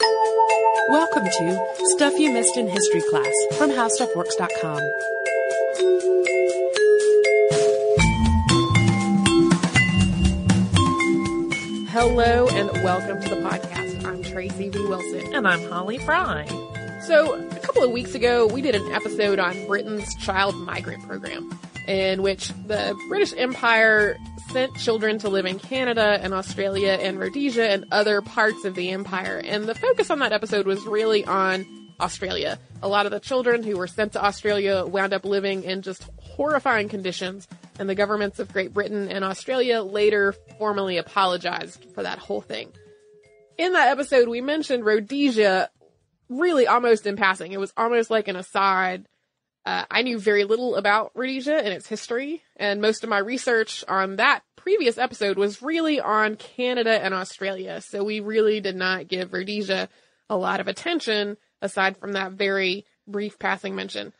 Welcome to Stuff You Missed in History Class from HowStuffWorks.com. Hello and welcome to the podcast. I'm Tracy V. Wilson. And I'm Holly Frey. So, a couple of weeks ago, we did an episode on Britain's child migrant program, in which the British Empire sent children to live in Canada and Australia and Rhodesia and other parts of the empire. And the focus on that episode was really on Australia. A lot of the children who were sent to Australia wound up living in just horrifying conditions and the governments of Great Britain and Australia later formally apologized for that whole thing. In that episode, we mentioned Rhodesia really almost in passing. It was almost like an aside. Uh, I knew very little about Rhodesia and its history, and most of my research on that previous episode was really on Canada and Australia. So we really did not give Rhodesia a lot of attention aside from that very brief passing mention.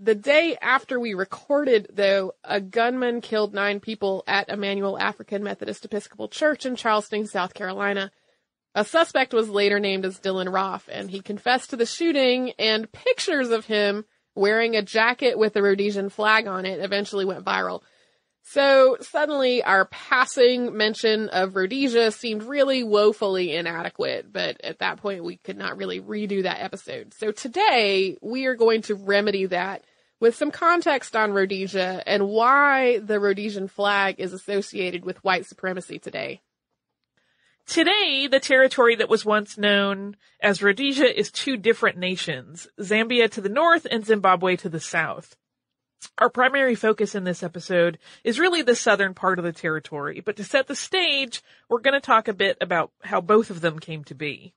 The day after we recorded, though, a gunman killed nine people at Emanuel African Methodist Episcopal Church in Charleston, South Carolina. A suspect was later named as Dylan Roof, and he confessed to the shooting, and pictures of him wearing a jacket with a Rhodesian flag on it eventually went viral. So suddenly our passing mention of Rhodesia seemed really woefully inadequate, but at that point we could not really redo that episode. So today we are going to remedy that with some context on Rhodesia and why the Rhodesian flag is associated with white supremacy today. Today, the territory that was once known as Rhodesia is two different nations, Zambia to the north and Zimbabwe to the south. Our primary focus in this episode is really the southern part of the territory, but to set the stage, we're going to talk a bit about how both of them came to be.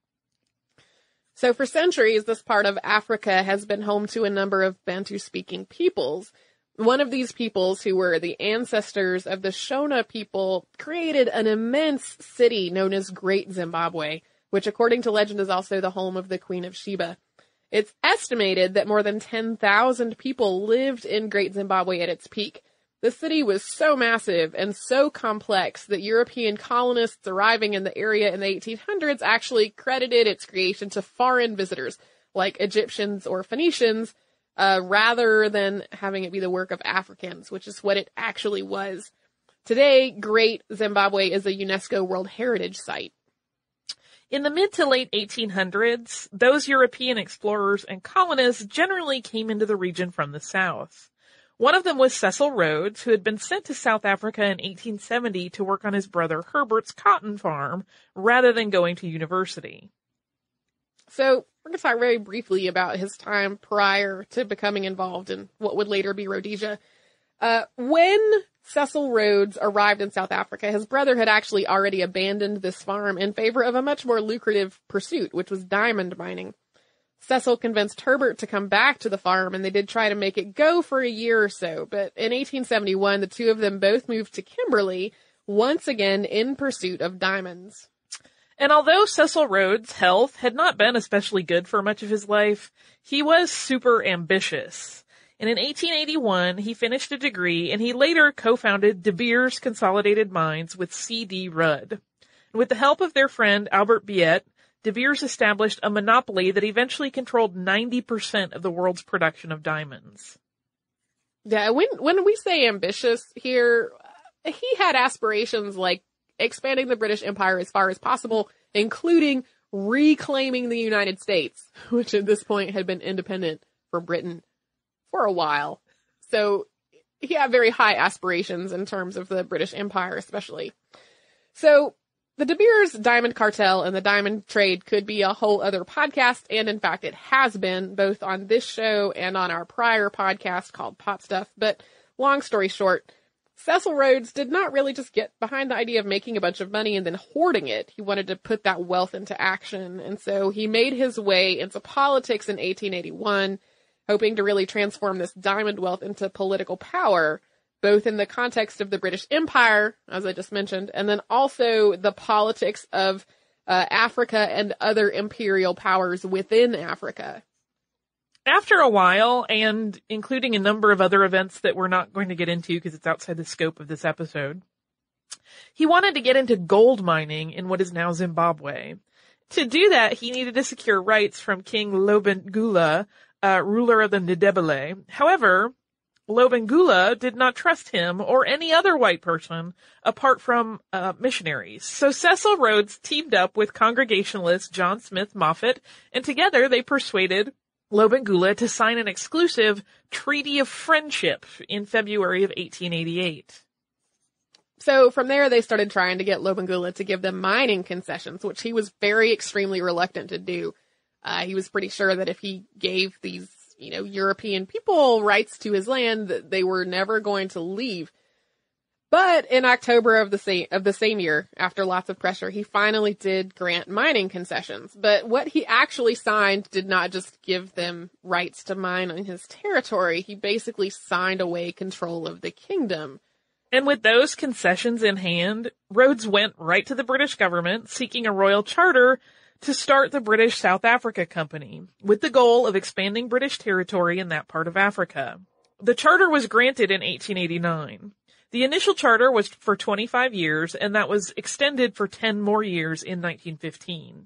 So for centuries, this part of Africa has been home to a number of Bantu speaking peoples. One of these peoples, who were the ancestors of the Shona people, created an immense city known as Great Zimbabwe, which according to legend is also the home of the Queen of Sheba. It's estimated that more than 10,000 people lived in Great Zimbabwe at its peak. The city was so massive and so complex that European colonists arriving in the area in the 1800s actually credited its creation to foreign visitors, like Egyptians or Phoenicians, uh, rather than having it be the work of Africans, which is what it actually was. Today, Great Zimbabwe is a UNESCO World Heritage Site. In the mid to late 1800s, those European explorers and colonists generally came into the region from the south. One of them was Cecil Rhodes, who had been sent to South Africa in 1870 to work on his brother Herbert's cotton farm rather than going to university. So we're going to talk very briefly about his time prior to becoming involved in what would later be Rhodesia. Uh, when Cecil Rhodes arrived in South Africa, his brother had actually already abandoned this farm in favor of a much more lucrative pursuit, which was diamond mining. Cecil convinced Herbert to come back to the farm and they did try to make it go for a year or so, but in 1871 the two of them both moved to Kimberley, once again in pursuit of diamonds. And although Cecil Rhodes' health had not been especially good for much of his life, he was super ambitious. And in 1881, he finished a degree and he later co-founded De Beers Consolidated Mines with C.D. Rudd. And with the help of their friend Albert Beit, De Beers established a monopoly that eventually controlled 90% of the world's production of diamonds. Yeah, when, when we say ambitious here, he had aspirations like expanding the British Empire as far as possible, including reclaiming the United States, which at this point had been independent from Britain for a while. So he had very high aspirations in terms of the British Empire, especially. So the De Beers diamond cartel and the diamond trade could be a whole other podcast. And in fact, it has been both on this show and on our prior podcast called Pop Stuff. But long story short, Cecil Rhodes did not really just get behind the idea of making a bunch of money and then hoarding it. He wanted to put that wealth into action. And so he made his way into politics in 1881 hoping to really transform this diamond wealth into political power, both in the context of the British Empire, as I just mentioned, and then also the politics of uh, Africa and other imperial powers within Africa. After a while, and including a number of other events that we're not going to get into because it's outside the scope of this episode, he wanted to get into gold mining in what is now Zimbabwe. To do that, he needed to secure rights from King Lobengula, uh, ruler of the Ndebele. However, Lobengula did not trust him or any other white person apart from uh, missionaries. So Cecil Rhodes teamed up with Congregationalist John Smith Moffat, and together they persuaded Lobengula to sign an exclusive Treaty of Friendship in February of 1888. So from there, they started trying to get Lobengula to give them mining concessions, which he was very extremely reluctant to do. Uh, he was pretty sure that if he gave these, you know, European people rights to his land, that they were never going to leave. But in October of the same of the same year, after lots of pressure, he finally did grant mining concessions. But what he actually signed did not just give them rights to mine on his territory. He basically signed away control of the kingdom. And with those concessions in hand, Rhodes went right to the British government seeking a royal charter to start the British South Africa Company with the goal of expanding British territory in that part of Africa. The charter was granted in 1889. The initial charter was for 25 years and that was extended for 10 more years in 1915.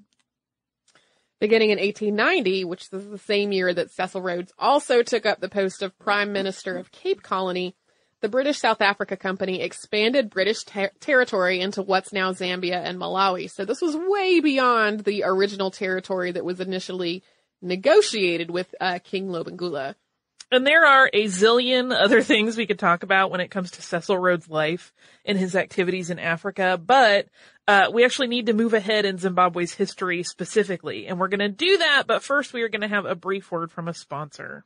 Beginning in 1890, which is the same year that Cecil Rhodes also took up the post of Prime Minister of Cape Colony, the British South Africa Company expanded British ter- territory into what's now Zambia and Malawi. So this was way beyond the original territory that was initially negotiated with uh, King Lobengula. And there are a zillion other things we could talk about when it comes to Cecil Rhodes' life and his activities in Africa, but uh, we actually need to move ahead in Zimbabwe's history specifically, and we're going to do that. But first, we are going to have a brief word from a sponsor.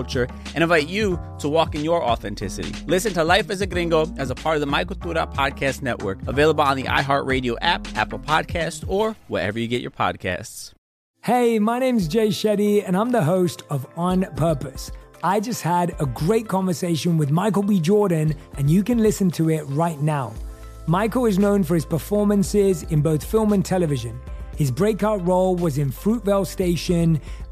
culture and invite you to walk in your authenticity. Listen to Life as a Gringo as a part of the My Cultura Podcast Network, available on the iHeartRadio app, Apple Podcast, or wherever you get your podcasts. Hey, my name's Jay Shetty, and I'm the host of On Purpose. I just had a great conversation with Michael B. Jordan, and you can listen to it right now. Michael is known for his performances in both film and television. His breakout role was in Fruitvale Station,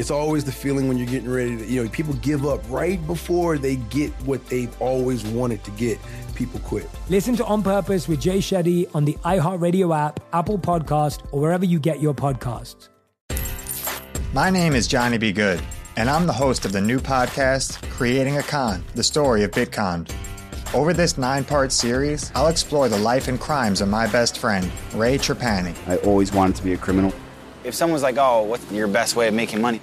It's always the feeling when you're getting ready to, you know, people give up right before they get what they've always wanted to get. People quit. Listen to On Purpose with Jay Shetty on the iHeartRadio app, Apple Podcast, or wherever you get your podcasts. My name is Johnny B. Good, and I'm the host of the new podcast, Creating a Con, the story of Bitcon. Over this nine part series, I'll explore the life and crimes of my best friend, Ray Trapani. I always wanted to be a criminal. If someone's like, oh, what's your best way of making money?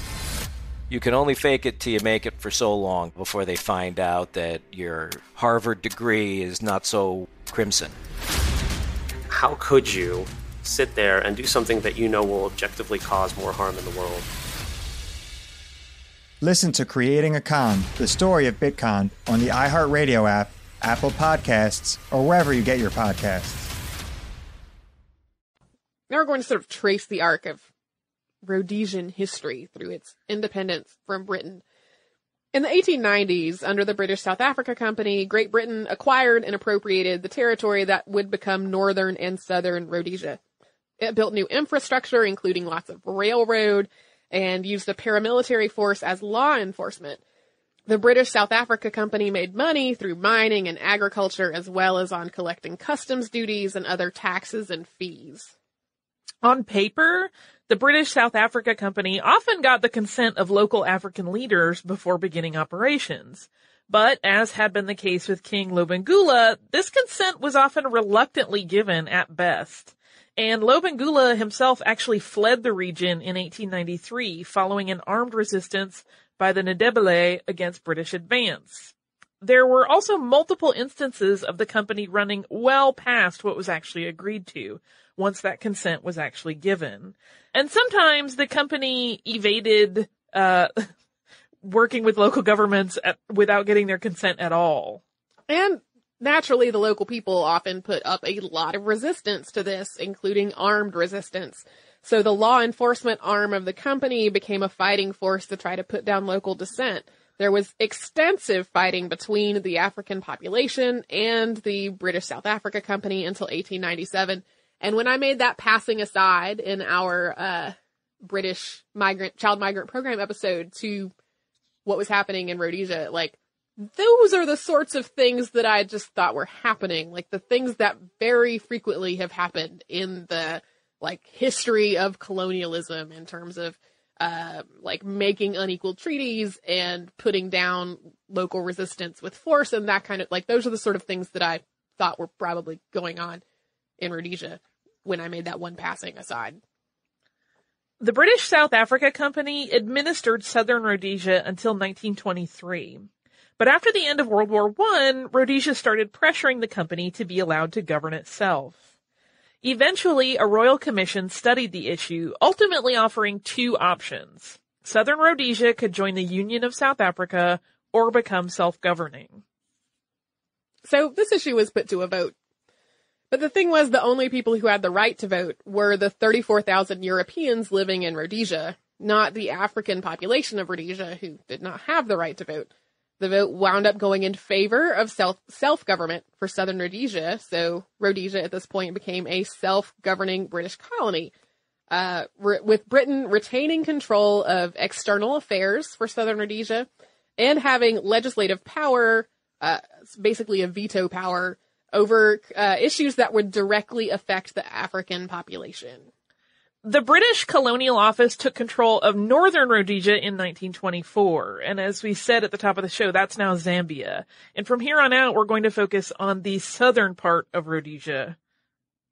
You can only fake it till you make it for so long before they find out that your Harvard degree is not so crimson. How could you sit there and do something that you know will objectively cause more harm in the world? Listen to Creating a Con, the story of Bitcoin, on the iHeartRadio app, Apple Podcasts, or wherever you get your podcasts. Now we're going to sort of trace the arc of Rhodesian history through its independence from Britain. In the 1890s, under the British South Africa Company, Great Britain acquired and appropriated the territory that would become northern and southern Rhodesia. It built new infrastructure, including lots of railroad, and used the paramilitary force as law enforcement. The British South Africa Company made money through mining and agriculture as well as on collecting customs duties and other taxes and fees. On paper, the British South Africa Company often got the consent of local African leaders before beginning operations. But as had been the case with King Lobengula, this consent was often reluctantly given at best. And Lobengula himself actually fled the region in 1893 following an armed resistance by the Ndebele against British advance. There were also multiple instances of the company running well past what was actually agreed to, once that consent was actually given. And sometimes the company evaded, uh, working with local governments at, without getting their consent at all. And naturally, the local people often put up a lot of resistance to this, including armed resistance. So the law enforcement arm of the company became a fighting force to try to put down local dissent. There was extensive fighting between the African population and the British South Africa Company until 1897 And when I made that passing aside in our uh, British migrant child migrant program episode to what was happening in Rhodesia, like those are the sorts of things that I just thought were happening, like the things that very frequently have happened in the like history of colonialism in terms of uh, like making unequal treaties and putting down local resistance with force and that kind of like those are the sort of things that I thought were probably going on in Rhodesia when I made that one passing aside. The British South Africa Company administered southern Rhodesia until 1923. But after the end of World War I, Rhodesia started pressuring the company to be allowed to govern itself. Eventually, a royal commission studied the issue, ultimately offering two options. Southern Rhodesia could join the Union of South Africa or become self-governing. So this issue was put to a vote. But the thing was, the only people who had the right to vote were the 34,000 Europeans living in Rhodesia, not the African population of Rhodesia who did not have the right to vote. The vote wound up going in favor of self self government for Southern Rhodesia, so Rhodesia at this point became a self governing British colony. Uh, re- with Britain retaining control of external affairs for Southern Rhodesia and having legislative power, uh, basically a veto power over uh, issues that would directly affect the African population. The British Colonial Office took control of northern Rhodesia in 1924, and as we said at the top of the show, that's now Zambia. And from here on out, we're going to focus on the southern part of Rhodesia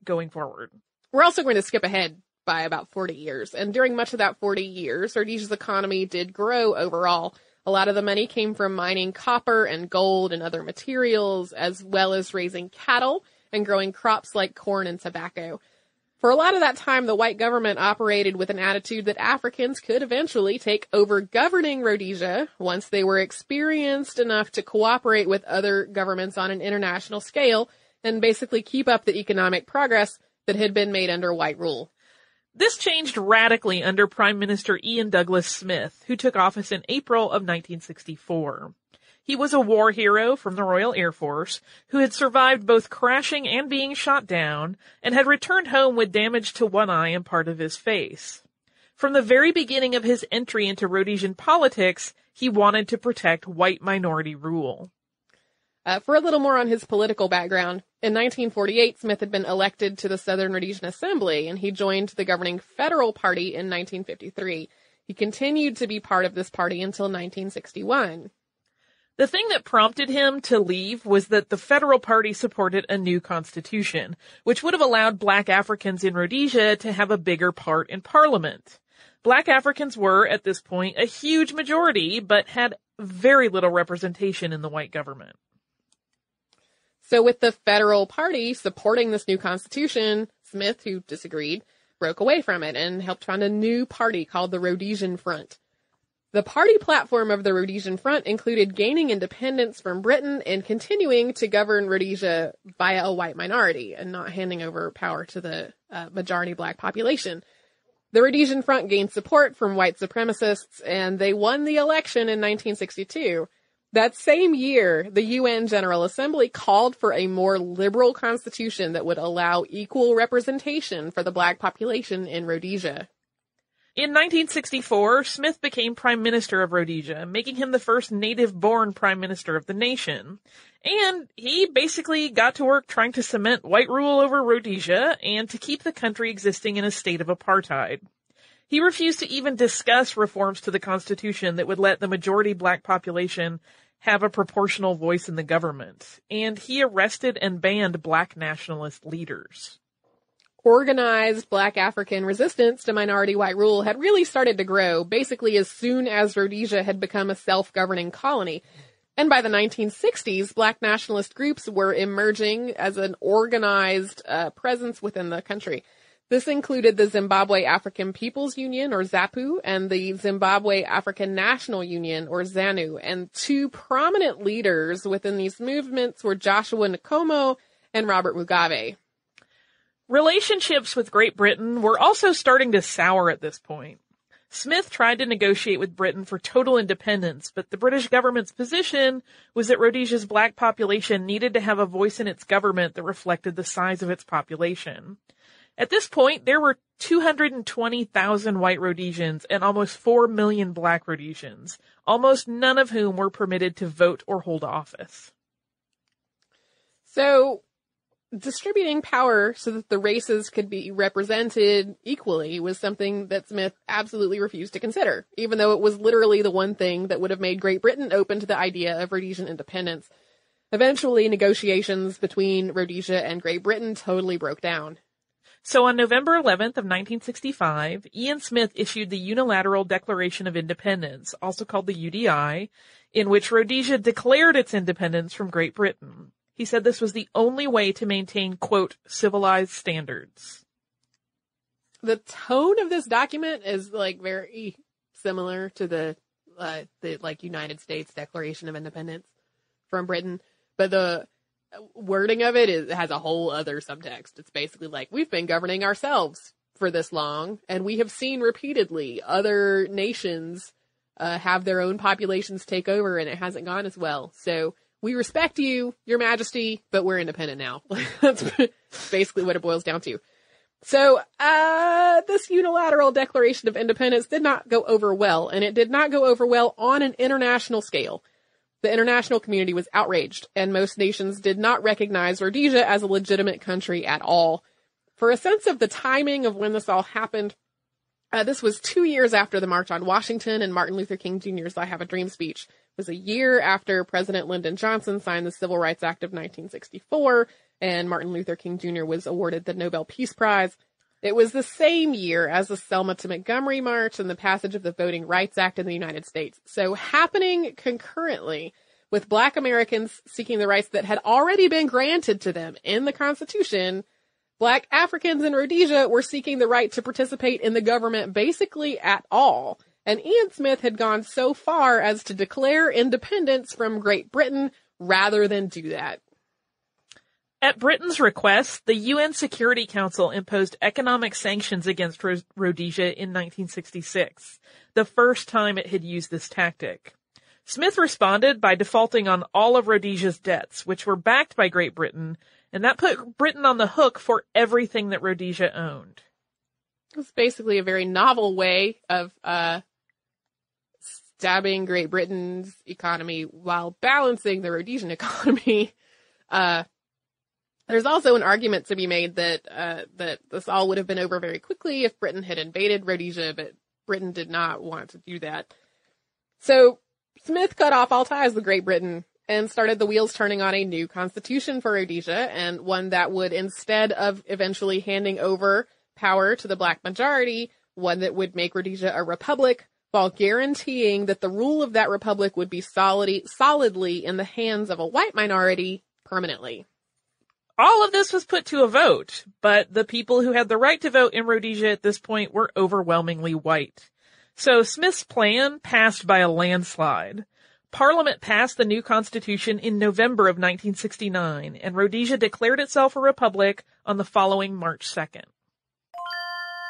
going forward. We're also going to skip ahead by about 40 years, and during much of that 40 years, Rhodesia's economy did grow overall. A lot of the money came from mining copper and gold and other materials, as well as raising cattle and growing crops like corn and tobacco. For a lot of that time, the white government operated with an attitude that Africans could eventually take over governing Rhodesia once they were experienced enough to cooperate with other governments on an international scale and basically keep up the economic progress that had been made under white rule. This changed radically under Prime Minister Ian Douglas Smith, who took office in April of 1964. He was a war hero from the Royal Air Force who had survived both crashing and being shot down and had returned home with damage to one eye and part of his face. From the very beginning of his entry into Rhodesian politics, he wanted to protect white minority rule. Uh, for a little more on his political background, in 1948, Smith had been elected to the Southern Rhodesian Assembly and he joined the governing Federal Party in 1953. He continued to be part of this party until 1961. The thing that prompted him to leave was that the Federal Party supported a new constitution, which would have allowed black Africans in Rhodesia to have a bigger part in parliament. Black Africans were, at this point, a huge majority, but had very little representation in the white government. So with the federal party supporting this new constitution, Smith, who disagreed, broke away from it and helped found a new party called the Rhodesian Front. The party platform of the Rhodesian Front included gaining independence from Britain and continuing to govern Rhodesia via a white minority and not handing over power to the uh, majority black population. The Rhodesian Front gained support from white supremacists and they won the election in 1962. That same year, the UN General Assembly called for a more liberal constitution that would allow equal representation for the black population in Rhodesia. In 1964, Smith became Prime Minister of Rhodesia, making him the first native-born Prime Minister of the nation. And he basically got to work trying to cement white rule over Rhodesia and to keep the country existing in a state of apartheid. He refused to even discuss reforms to the Constitution that would let the majority black population have a proportional voice in the government. And he arrested and banned black nationalist leaders organized black African resistance to minority white rule had really started to grow basically as soon as Rhodesia had become a self-governing colony. And by the 1960s, black nationalist groups were emerging as an organized uh, presence within the country. This included the Zimbabwe African People's Union, or ZAPU, and the Zimbabwe African National Union, or ZANU. And two prominent leaders within these movements were Joshua Nkomo and Robert Mugabe. Relationships with Great Britain were also starting to sour at this point. Smith tried to negotiate with Britain for total independence, but the British government's position was that Rhodesia's black population needed to have a voice in its government that reflected the size of its population. At this point, there were 220,000 white Rhodesians and almost 4 million black Rhodesians, almost none of whom were permitted to vote or hold office. So, distributing power so that the races could be represented equally was something that Smith absolutely refused to consider, even though it was literally the one thing that would have made Great Britain open to the idea of Rhodesian independence. Eventually, negotiations between Rhodesia and Great Britain totally broke down. So on November 11th of 1965, Ian Smith issued the Unilateral Declaration of Independence, also called the UDI, in which Rhodesia declared its independence from Great Britain. He said this was the only way to maintain, quote, civilized standards. The tone of this document is like very similar to the, uh, the like United States Declaration of Independence from Britain, but the wording of it is, has a whole other subtext. It's basically like, we've been governing ourselves for this long, and we have seen repeatedly other nations uh, have their own populations take over, and it hasn't gone as well. So we respect you, your majesty, but we're independent now. That's basically what it boils down to. So, uh, this unilateral declaration of independence did not go over well, and it did not go over well on an international scale. The international community was outraged, and most nations did not recognize Rhodesia as a legitimate country at all. For a sense of the timing of when this all happened, uh, this was two years after the March on Washington and Martin Luther King Jr.'s I Have a Dream speech. It was a year after President Lyndon Johnson signed the Civil Rights Act of 1964, and Martin Luther King Jr. was awarded the Nobel Peace Prize. It was the same year as the Selma to Montgomery March and the passage of the Voting Rights Act in the United States. So happening concurrently with black Americans seeking the rights that had already been granted to them in the Constitution, black Africans in Rhodesia were seeking the right to participate in the government basically at all. And Ian Smith had gone so far as to declare independence from Great Britain rather than do that. At Britain's request, the UN Security Council imposed economic sanctions against Rhodesia in 1966, the first time it had used this tactic. Smith responded by defaulting on all of Rhodesia's debts, which were backed by Great Britain, and that put Britain on the hook for everything that Rhodesia owned. It was basically a very novel way of uh, stabbing Great Britain's economy while balancing the Rhodesian economy. Uh, there's also an argument to be made that uh, that this all would have been over very quickly if Britain had invaded Rhodesia, but Britain did not want to do that. So Smith cut off all ties with Great Britain and started the wheels turning on a new constitution for Rhodesia and one that would instead of eventually handing over power to the black majority, one that would make Rhodesia a republic while guaranteeing that the rule of that republic would be solidly, solidly in the hands of a white minority permanently all of this was put to a vote, but the people who had the right to vote in Rhodesia at this point were overwhelmingly white. So Smith's plan passed by a landslide. Parliament passed the new constitution in November of 1969, and Rhodesia declared itself a republic on the following March 2nd.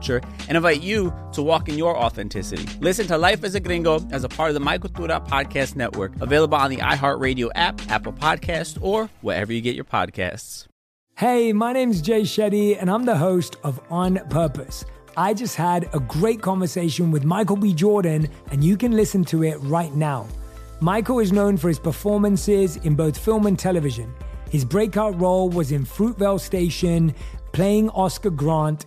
and invite you to walk in your authenticity. Listen to Life as a Gringo as a part of the My Cultura Podcast Network, available on the iHeartRadio app, Apple Podcast, or wherever you get your podcasts. Hey, my name's Jay Shetty, and I'm the host of On Purpose. I just had a great conversation with Michael B. Jordan, and you can listen to it right now. Michael is known for his performances in both film and television. His breakout role was in Fruitvale Station, playing Oscar Grant,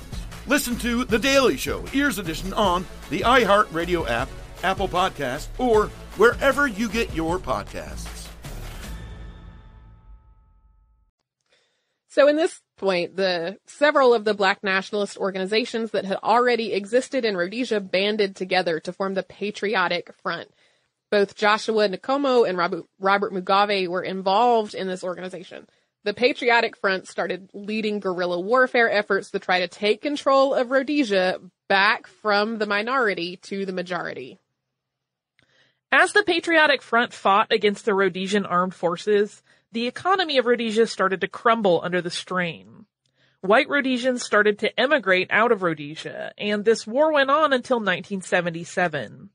Listen to The Daily Show, Ears Edition, on the iHeartRadio app, Apple Podcast, or wherever you get your podcasts. So in this point, the several of the black nationalist organizations that had already existed in Rhodesia banded together to form the Patriotic Front. Both Joshua Nkomo and Robert Mugabe were involved in this organization the Patriotic Front started leading guerrilla warfare efforts to try to take control of Rhodesia back from the minority to the majority. As the Patriotic Front fought against the Rhodesian armed forces, the economy of Rhodesia started to crumble under the strain. White Rhodesians started to emigrate out of Rhodesia, and this war went on until 1977.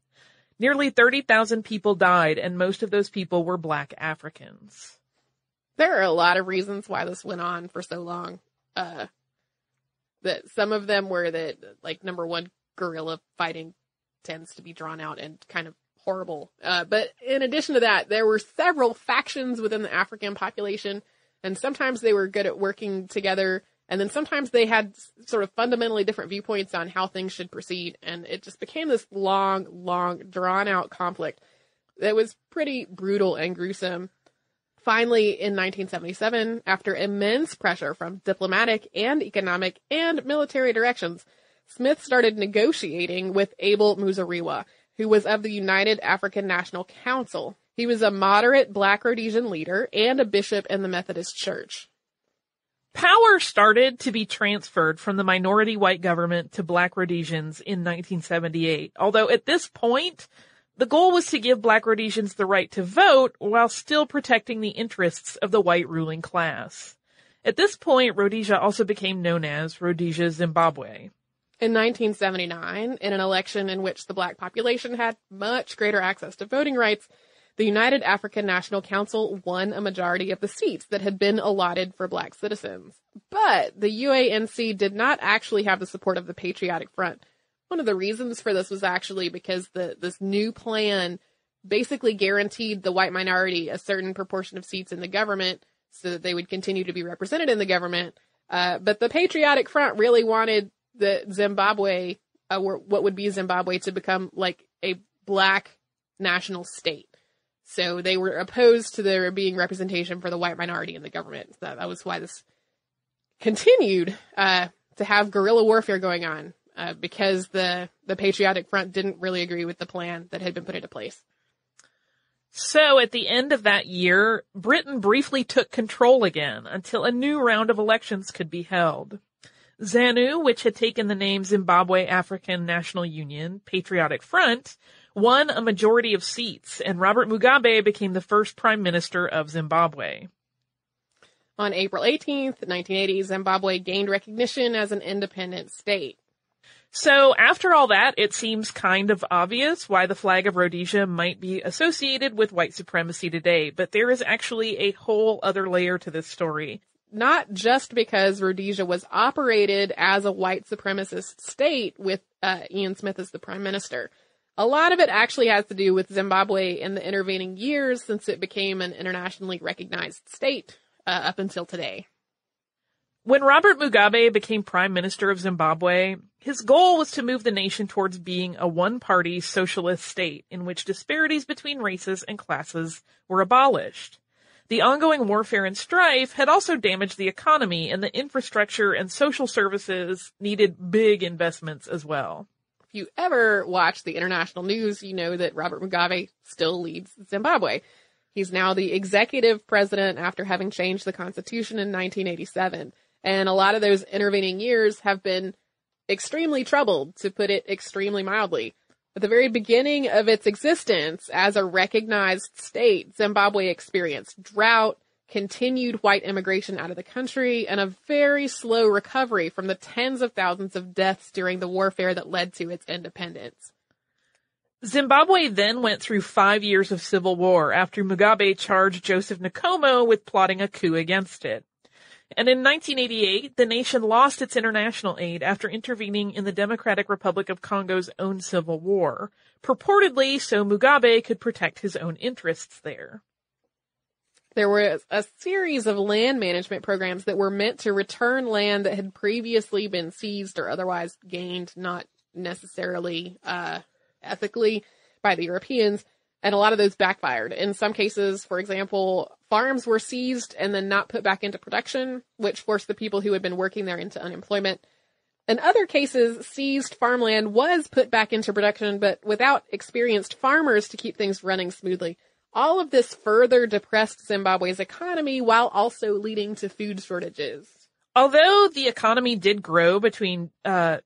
Nearly 30,000 people died, and most of those people were black Africans there are a lot of reasons why this went on for so long. Uh, that some of them were that, like, number one, guerrilla fighting tends to be drawn out and kind of horrible. Uh, but in addition to that, there were several factions within the African population, and sometimes they were good at working together, and then sometimes they had sort of fundamentally different viewpoints on how things should proceed, and it just became this long, long, drawn out conflict that was pretty brutal and gruesome. Finally, in 1977, after immense pressure from diplomatic and economic and military directions, Smith started negotiating with Abel Muzorewa, who was of the United African National Council. He was a moderate black Rhodesian leader and a bishop in the Methodist Church. Power started to be transferred from the minority white government to black Rhodesians in 1978, although at this point, the goal was to give black Rhodesians the right to vote while still protecting the interests of the white ruling class. At this point, Rhodesia also became known as Rhodesia Zimbabwe. In 1979, in an election in which the black population had much greater access to voting rights, the United African National Council won a majority of the seats that had been allotted for black citizens. But the UANC did not actually have the support of the Patriotic Front, one of the reasons for this was actually because the this new plan basically guaranteed the white minority a certain proportion of seats in the government so that they would continue to be represented in the government. Uh, but the Patriotic Front really wanted the Zimbabwe, uh, what would be Zimbabwe, to become like a black national state. So they were opposed to there being representation for the white minority in the government. So that was why this continued uh, to have guerrilla warfare going on uh, because the the Patriotic Front didn't really agree with the plan that had been put into place. So at the end of that year, Britain briefly took control again until a new round of elections could be held. ZANU, which had taken the name Zimbabwe African National Union, Patriotic Front, won a majority of seats and Robert Mugabe became the first prime minister of Zimbabwe. On April 18th, 1980, Zimbabwe gained recognition as an independent state. So after all that, it seems kind of obvious why the flag of Rhodesia might be associated with white supremacy today, but there is actually a whole other layer to this story. Not just because Rhodesia was operated as a white supremacist state with uh, Ian Smith as the prime minister. A lot of it actually has to do with Zimbabwe in the intervening years since it became an internationally recognized state uh, up until today. When Robert Mugabe became prime minister of Zimbabwe, his goal was to move the nation towards being a one-party socialist state in which disparities between races and classes were abolished. The ongoing warfare and strife had also damaged the economy and the infrastructure and social services needed big investments as well. If you ever watch the international news, you know that Robert Mugabe still leads Zimbabwe. He's now the executive president after having changed the constitution in 1987. And a lot of those intervening years have been extremely troubled, to put it extremely mildly. At the very beginning of its existence as a recognized state, Zimbabwe experienced drought, continued white immigration out of the country, and a very slow recovery from the tens of thousands of deaths during the warfare that led to its independence. Zimbabwe then went through five years of civil war after Mugabe charged Joseph Nkomo with plotting a coup against it. And in 1988, the nation lost its international aid after intervening in the Democratic Republic of Congo's own civil war, purportedly so Mugabe could protect his own interests there. There was a series of land management programs that were meant to return land that had previously been seized or otherwise gained not necessarily uh, ethically by the Europeans and a lot of those backfired. In some cases, for example, farms were seized and then not put back into production, which forced the people who had been working there into unemployment. In other cases, seized farmland was put back into production, but without experienced farmers to keep things running smoothly. All of this further depressed Zimbabwe's economy while also leading to food shortages. Although the economy did grow between uh,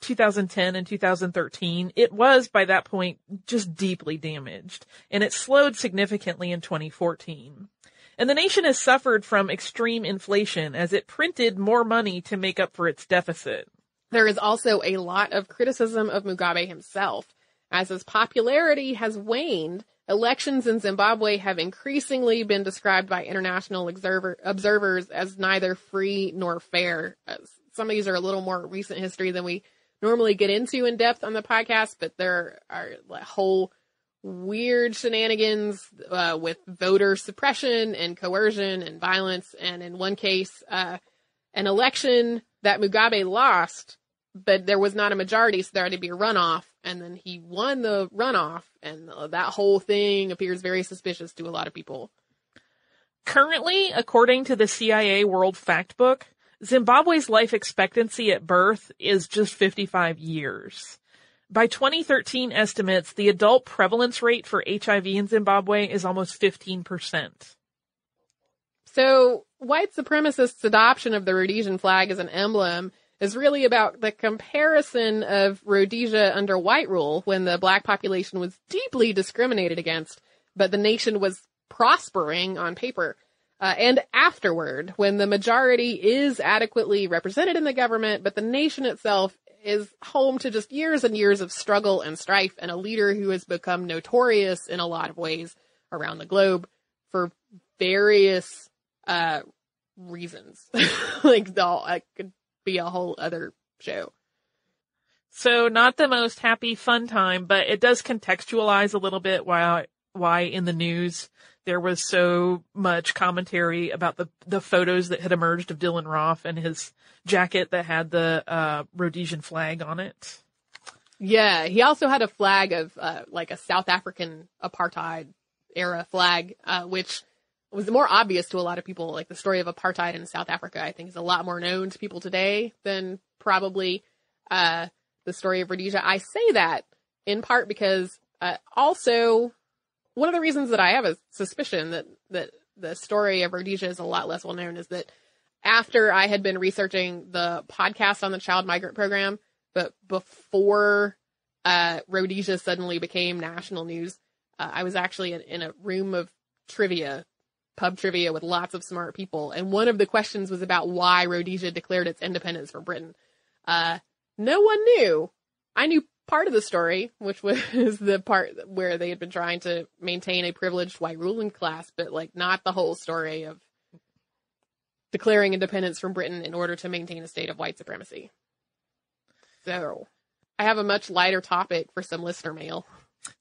2010 and 2013, it was by that point just deeply damaged, and it slowed significantly in 2014. And the nation has suffered from extreme inflation as it printed more money to make up for its deficit. There is also a lot of criticism of Mugabe himself. As his popularity has waned, elections in Zimbabwe have increasingly been described by international observer, observers as neither free nor fair. Uh, some of these are a little more recent history than we normally get into in depth on the podcast, but there are whole weird shenanigans uh, with voter suppression and coercion and violence. And in one case, uh, an election that Mugabe lost, but there was not a majority, so there had to be a runoff. And then he won the runoff, and uh, that whole thing appears very suspicious to a lot of people. Currently, according to the CIA World Factbook, Zimbabwe's life expectancy at birth is just 55 years. By 2013 estimates, the adult prevalence rate for HIV in Zimbabwe is almost 15%. So, white supremacists' adoption of the Rhodesian flag as an emblem is really about the comparison of Rhodesia under white rule when the black population was deeply discriminated against, but the nation was prospering on paper. Uh, and afterward, when the majority is adequately represented in the government, but the nation itself is home to just years and years of struggle and strife and a leader who has become notorious in a lot of ways around the globe for various, uh, reasons. like, the, it could be a whole other show. So not the most happy fun time, but it does contextualize a little bit why, why in the news there was so much commentary about the the photos that had emerged of Dylann Roof and his jacket that had the uh, Rhodesian flag on it. Yeah, he also had a flag of uh, like a South African apartheid era flag, uh, which was more obvious to a lot of people. Like the story of apartheid in South Africa, I think is a lot more known to people today than probably uh, the story of Rhodesia. I say that in part because uh, also one of the reasons that I have a suspicion that that the story of Rhodesia is a lot less well known is that after I had been researching the podcast on the child migrant program, but before uh, Rhodesia suddenly became national news, uh, I was actually in, in a room of trivia, pub trivia with lots of smart people, and one of the questions was about why Rhodesia declared its independence from Britain. Uh, no one knew. I knew part of the story, which was the part where they had been trying to maintain a privileged white ruling class, but like not the whole story of declaring independence from Britain in order to maintain a state of white supremacy. So, I have a much lighter topic for some listener mail.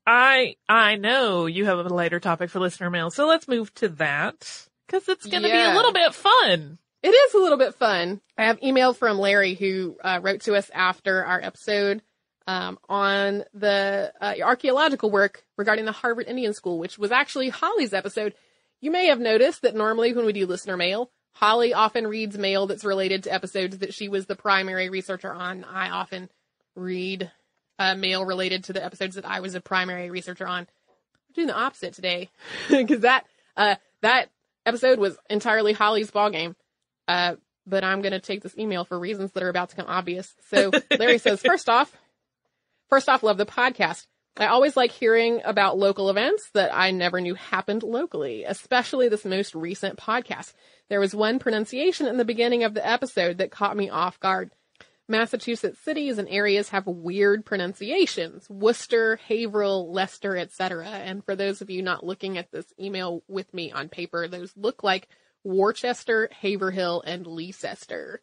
I I know you have a lighter topic for listener mail, so let's move to that because it's going to Yeah. be a little bit fun. It is a little bit fun. I have email from Larry who uh, wrote to us after our episode um, on the uh, archaeological work regarding the Harvard Indian School, which was actually Holly's episode. You may have noticed that normally when we do listener mail, Holly often reads mail that's related to episodes that she was the primary researcher on. I often read uh, mail related to the episodes that I was a primary researcher on. I'm doing the opposite today because that uh, that episode was entirely Holly's ballgame. Uh, but I'm going to take this email for reasons that are about to come obvious. So Larry says, first off, first off, love the podcast. I always like hearing about local events that I never knew happened locally, especially this most recent podcast. There was one pronunciation in the beginning of the episode that caught me off guard. Massachusetts cities and areas have weird pronunciations. Worcester, Haverhill, Leicester, etc. And for those of you not looking at this email with me on paper, those look like Worcester, Haverhill, and Leicester.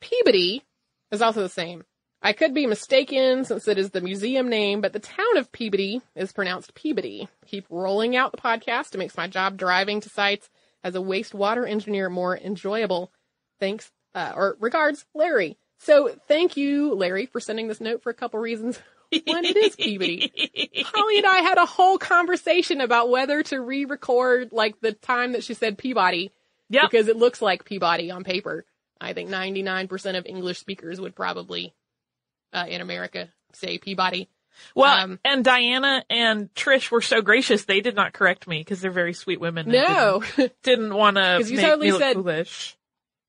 Peabody is also the same. I could be mistaken since it is the museum name, but the town of Peabody is pronounced Peabody. Keep rolling out the podcast. It makes my job driving to sites as a wastewater engineer more enjoyable. Thanks, uh, or regards, Larry. So thank you, Larry, for sending this note for a couple reasons. One, it is Peabody. Holly and I had a whole conversation about whether to re-record like the time that she said Peabody. Yeah. Because it looks like Peabody on paper. I think 99% of English speakers would probably, uh, in America say Peabody. Well, Um, and Diana and Trish were so gracious; they did not correct me because they're very sweet women. and No. didn't, didn't want to 'Cause you make totally me look said- foolish.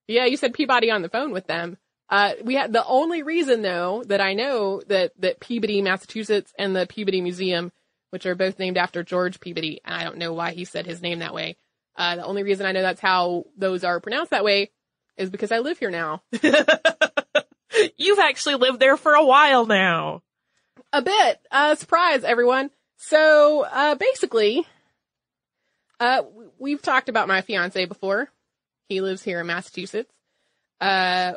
Yeah, you said Peabody on the phone with them. Uh, we had the only reason though that I know that, that Peabody, Massachusetts and the Peabody Museum, which are both named after George Peabody, and I don't know why he said his name that way. Uh, the only reason I know that's how those are pronounced that way is because I live here now. You've actually lived there for a while now. A bit. Uh, surprise, everyone. So, uh, basically, uh, we've talked about my fiance before. He lives here in Massachusetts. Uh,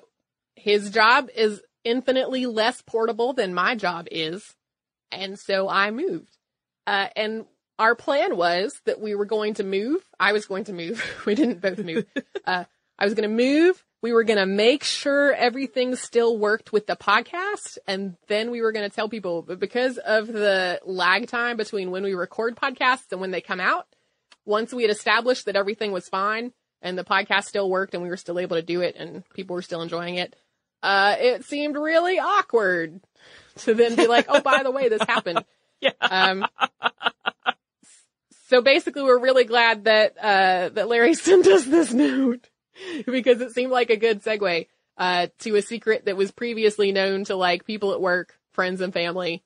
his job is infinitely less portable than my job is. And so I moved. Uh, and our plan was that we were going to move. I was going to move. we didn't both move. Uh, I was going to move. We were going to make sure everything still worked with the podcast. And then we were going to tell people, but because of the lag time between when we record podcasts and when they come out, once we had established that everything was fine and the podcast still worked and we were still able to do it and people were still enjoying it, uh, it seemed really awkward to then be like, oh, by the way, this happened. Yeah. Um, so basically we're really glad that, uh, that Larry sent us this note because it seemed like a good segue, uh, to a secret that was previously known to like people at work, friends and family,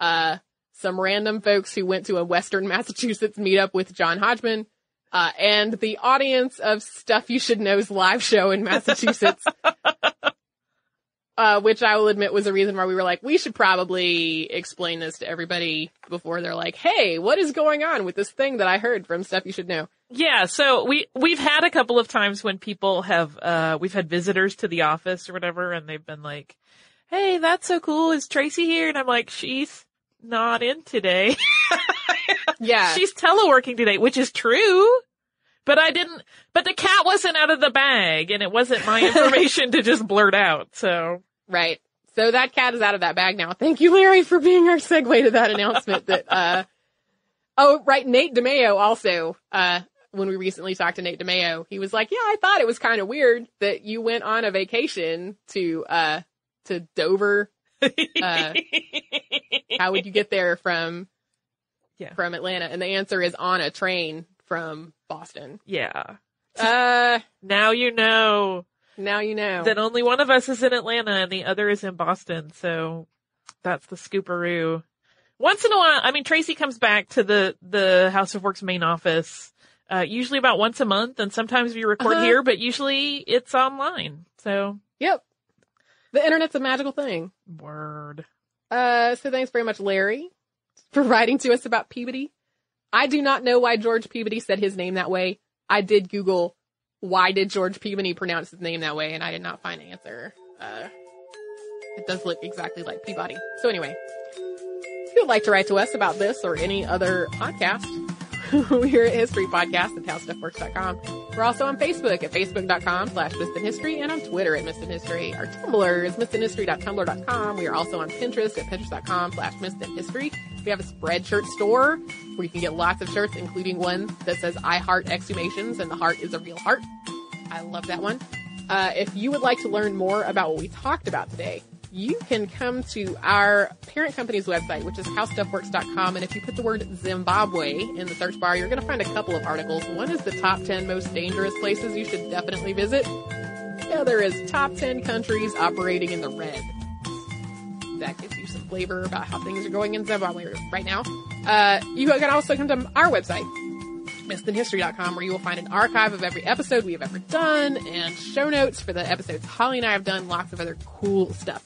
uh, some random folks who went to a Western Massachusetts meetup with John Hodgman, uh, and the audience of Stuff You Should Know's live show in Massachusetts. Uh, which I will admit was a reason why we were like, we should probably explain this to everybody before they're like, hey, what is going on with this thing that I heard from Stuff You Should Know? Yeah, so we we've had a couple of times when people have uh we've had visitors to the office or whatever and they've been like, "Hey, that's so cool. Is Tracy here?" And I'm like, "She's not in today." yeah. She's teleworking today, which is true. But I didn't but the cat wasn't out of the bag and it wasn't my information to just blurt out. So, Right. So that cat is out of that bag now. Thank you, Larry, for being our segue to that announcement that, uh, oh, right. Nate DeMeo also, uh, when we recently talked to Nate DeMeo, he was like, yeah, I thought it was kind of weird that you went on a vacation to, uh, to Dover Uh, how would you get there from Yeah. from Atlanta? And the answer is on a train from Boston. Yeah. Uh, now you know. Now you know. That only one of us is in Atlanta and the other is in Boston. So that's the scooperoo. Once in a while, I mean, Tracy comes back to the, the HowStuffWorks main office, uh, usually about once a month and sometimes we record Uh-huh. here, but usually it's online. So. Yep. The internet's a magical thing. Word. Uh, so thanks very much, Larry, for writing to us about Peabody. I do not know why George Peabody said his name that way. I did Google why did George Peabody pronounce his name that way, and I did not find an answer. Uh, it does look exactly like Peabody. So anyway, if you would like to write to us about this or any other podcast, we're at History Podcast at HowStuffWorks.com. We're also on Facebook at Facebook.com slash History and on Twitter at History. Our Tumblr is MissedInHistory.tumblr.com. We are also on Pinterest at Pinterest.com slash History. We have a Spreadshirt store where you can get lots of shirts, including one that says I heart exhumations and the heart is a real heart. I love that one. Uh, if you would like to learn more about what we talked about today, you can come to our parent company's website, which is howstuffworks.com. And if you put the word Zimbabwe in the search bar, you're going to find a couple of articles. One is the top 10 most dangerous places you should definitely visit. The other is top 10 countries operating in the red. That gives you some flavor about how things are going in Zimbabwe right now. Uh, you can also come to our website, missedinhistory.com, where you will find an archive of every episode we have ever done and show notes for the episodes Holly and I have done, lots of other cool stuff.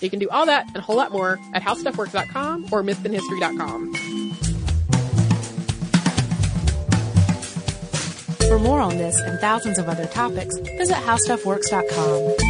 You can do all that and a whole lot more at howstuffworks.com or missedinhistory.com. For more on this and thousands of other topics, visit howstuffworks.com.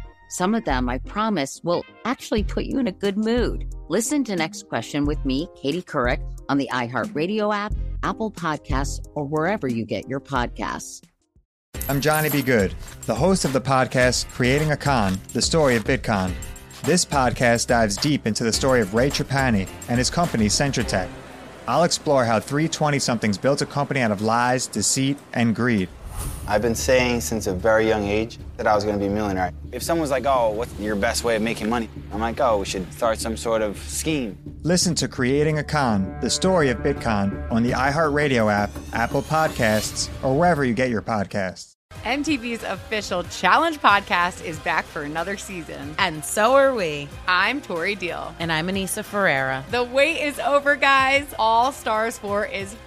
Some of them, I promise, will actually put you in a good mood. Listen to Next Question with me, Katie Couric, on the iHeartRadio app, Apple Podcasts, or wherever you get your podcasts. I'm Johnny B. Good, the host of the podcast Creating a Con, the story of Bitcon. This podcast dives deep into the story of Ray Trapani and his company Centratech. I'll explore how 320 somethings built a company out of lies, deceit, and greed. I've been saying since a very young age that I was going to be a millionaire. If someone's like, oh, what's your best way of making money? I'm like, oh, we should start some sort of scheme. Listen to Creating a Con, the story of Bitcon, on the iHeartRadio app, Apple Podcasts, or wherever you get your podcasts. MTV's official Challenge podcast is back for another season. And so are we. I'm Tori Deal. And I'm Aneesa Ferreira. The wait is over, guys. All Stars 4 is